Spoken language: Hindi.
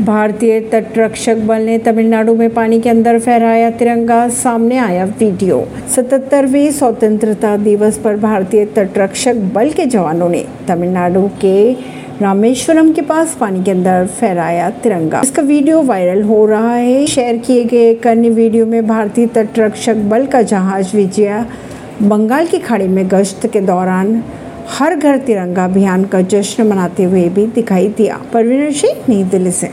भारतीय तटरक्षक बल ने तमिलनाडु में पानी के अंदर फहराया तिरंगा, सामने आया वीडियो। सतहत्तरवीं स्वतंत्रता दिवस पर भारतीय तटरक्षक बल के जवानों ने तमिलनाडु के रामेश्वरम के पास पानी के अंदर फहराया तिरंगा। इसका वीडियो वायरल हो रहा है। शेयर किए गए एक अन्य वीडियो में भारतीय तटरक्षक बल का जहाज़ विजया बंगाल की खाड़ी में गश्त के दौरान हर घर तिरंगा अभियान का जश्न मनाते हुए भी दिखाई दिया। परवीन सिंह, नई दिल्ली से।